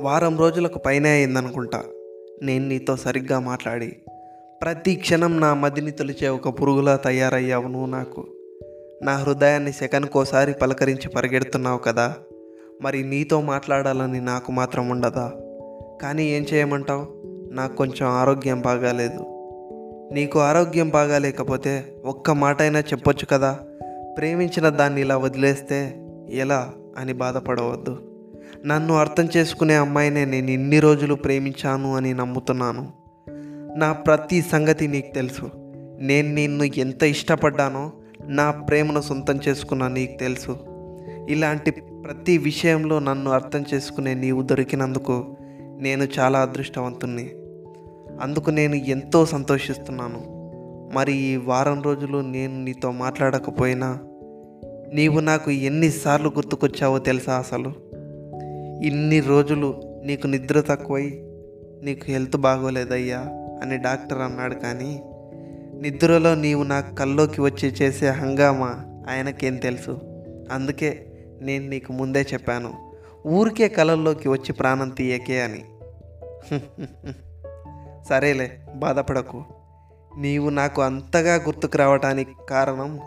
వారం రోజులకు పైనే అయిందనుకుంటా. నేను నీతో సరిగ్గా మాట్లాడి ప్రతి క్షణం నా మదిని తొలిచే ఒక పురుగులా తయారయ్యావు నువ్వు నాకు. నా హృదయాన్ని సెకన్కోసారి పలకరించి పరిగెడుతున్నావు కదా. మరి నీతో మాట్లాడాలని నాకు మాత్రం ఉండదా? కానీ ఏం చేయమంటావు? నాకు కొంచెం ఆరోగ్యం బాగాలేదు. నీకు ఆరోగ్యం బాగాలేకపోతే ఒక్క మాట అయినా చెప్పొచ్చు కదా. ప్రేమించిన దాన్ని ఇలా వదిలేస్తే ఎలా అని బాధపడవద్దు. నన్ను అర్థం చేసుకునే అమ్మాయినే నేను ఇన్ని రోజులు ప్రేమించాను అని నమ్ముతున్నాను. నా ప్రతి సంగతి నీకు తెలుసు. నేను నిన్ను ఎంత ఇష్టపడ్డానో నా ప్రేమను సొంతం చేసుకున్నా నీకు తెలుసు. ఇలాంటి ప్రతి విషయంలో నన్ను అర్థం చేసుకునే నీవు దొరికినందుకు నేను చాలా అదృష్టవంతుణ్ణి. అందుకు నేను ఎంతో సంతోషిస్తున్నాను. మరి ఈ వారం రోజులు నేను నీతో మాట్లాడకపోయినా నీవు నాకు ఎన్నిసార్లు గుర్తుకొచ్చావో తెలుసా అసలు? ఇన్ని రోజులు నీకు నిద్ర తక్కువై నీకు హెల్త్ బాగోలేదయ్యా అని డాక్టర్ అన్నాడు కానీ నిద్రలో నీవు నా కల్లోకి వచ్చి చేసే హంగామా ఆయనకేం తెలుసు. అందుకే నేను నీకు ముందే చెప్పాను ఊరికే కలల్లోకి వచ్చి ప్రాణం తీయకే అని. సరేలే బాధపడకు. నీవు నాకు అంతగా గుర్తుకు రావటానికి కారణం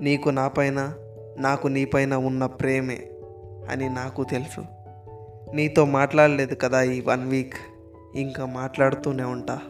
నీకు నాపైన నాకు నీపైన ఉన్న ప్రేమే అని నాకు తెలుసు. నీతో మాట్లాడలేదు కదా ఈ వన్ వీక్? ఇంకా మాట్లాడుతూనే ఉంటా.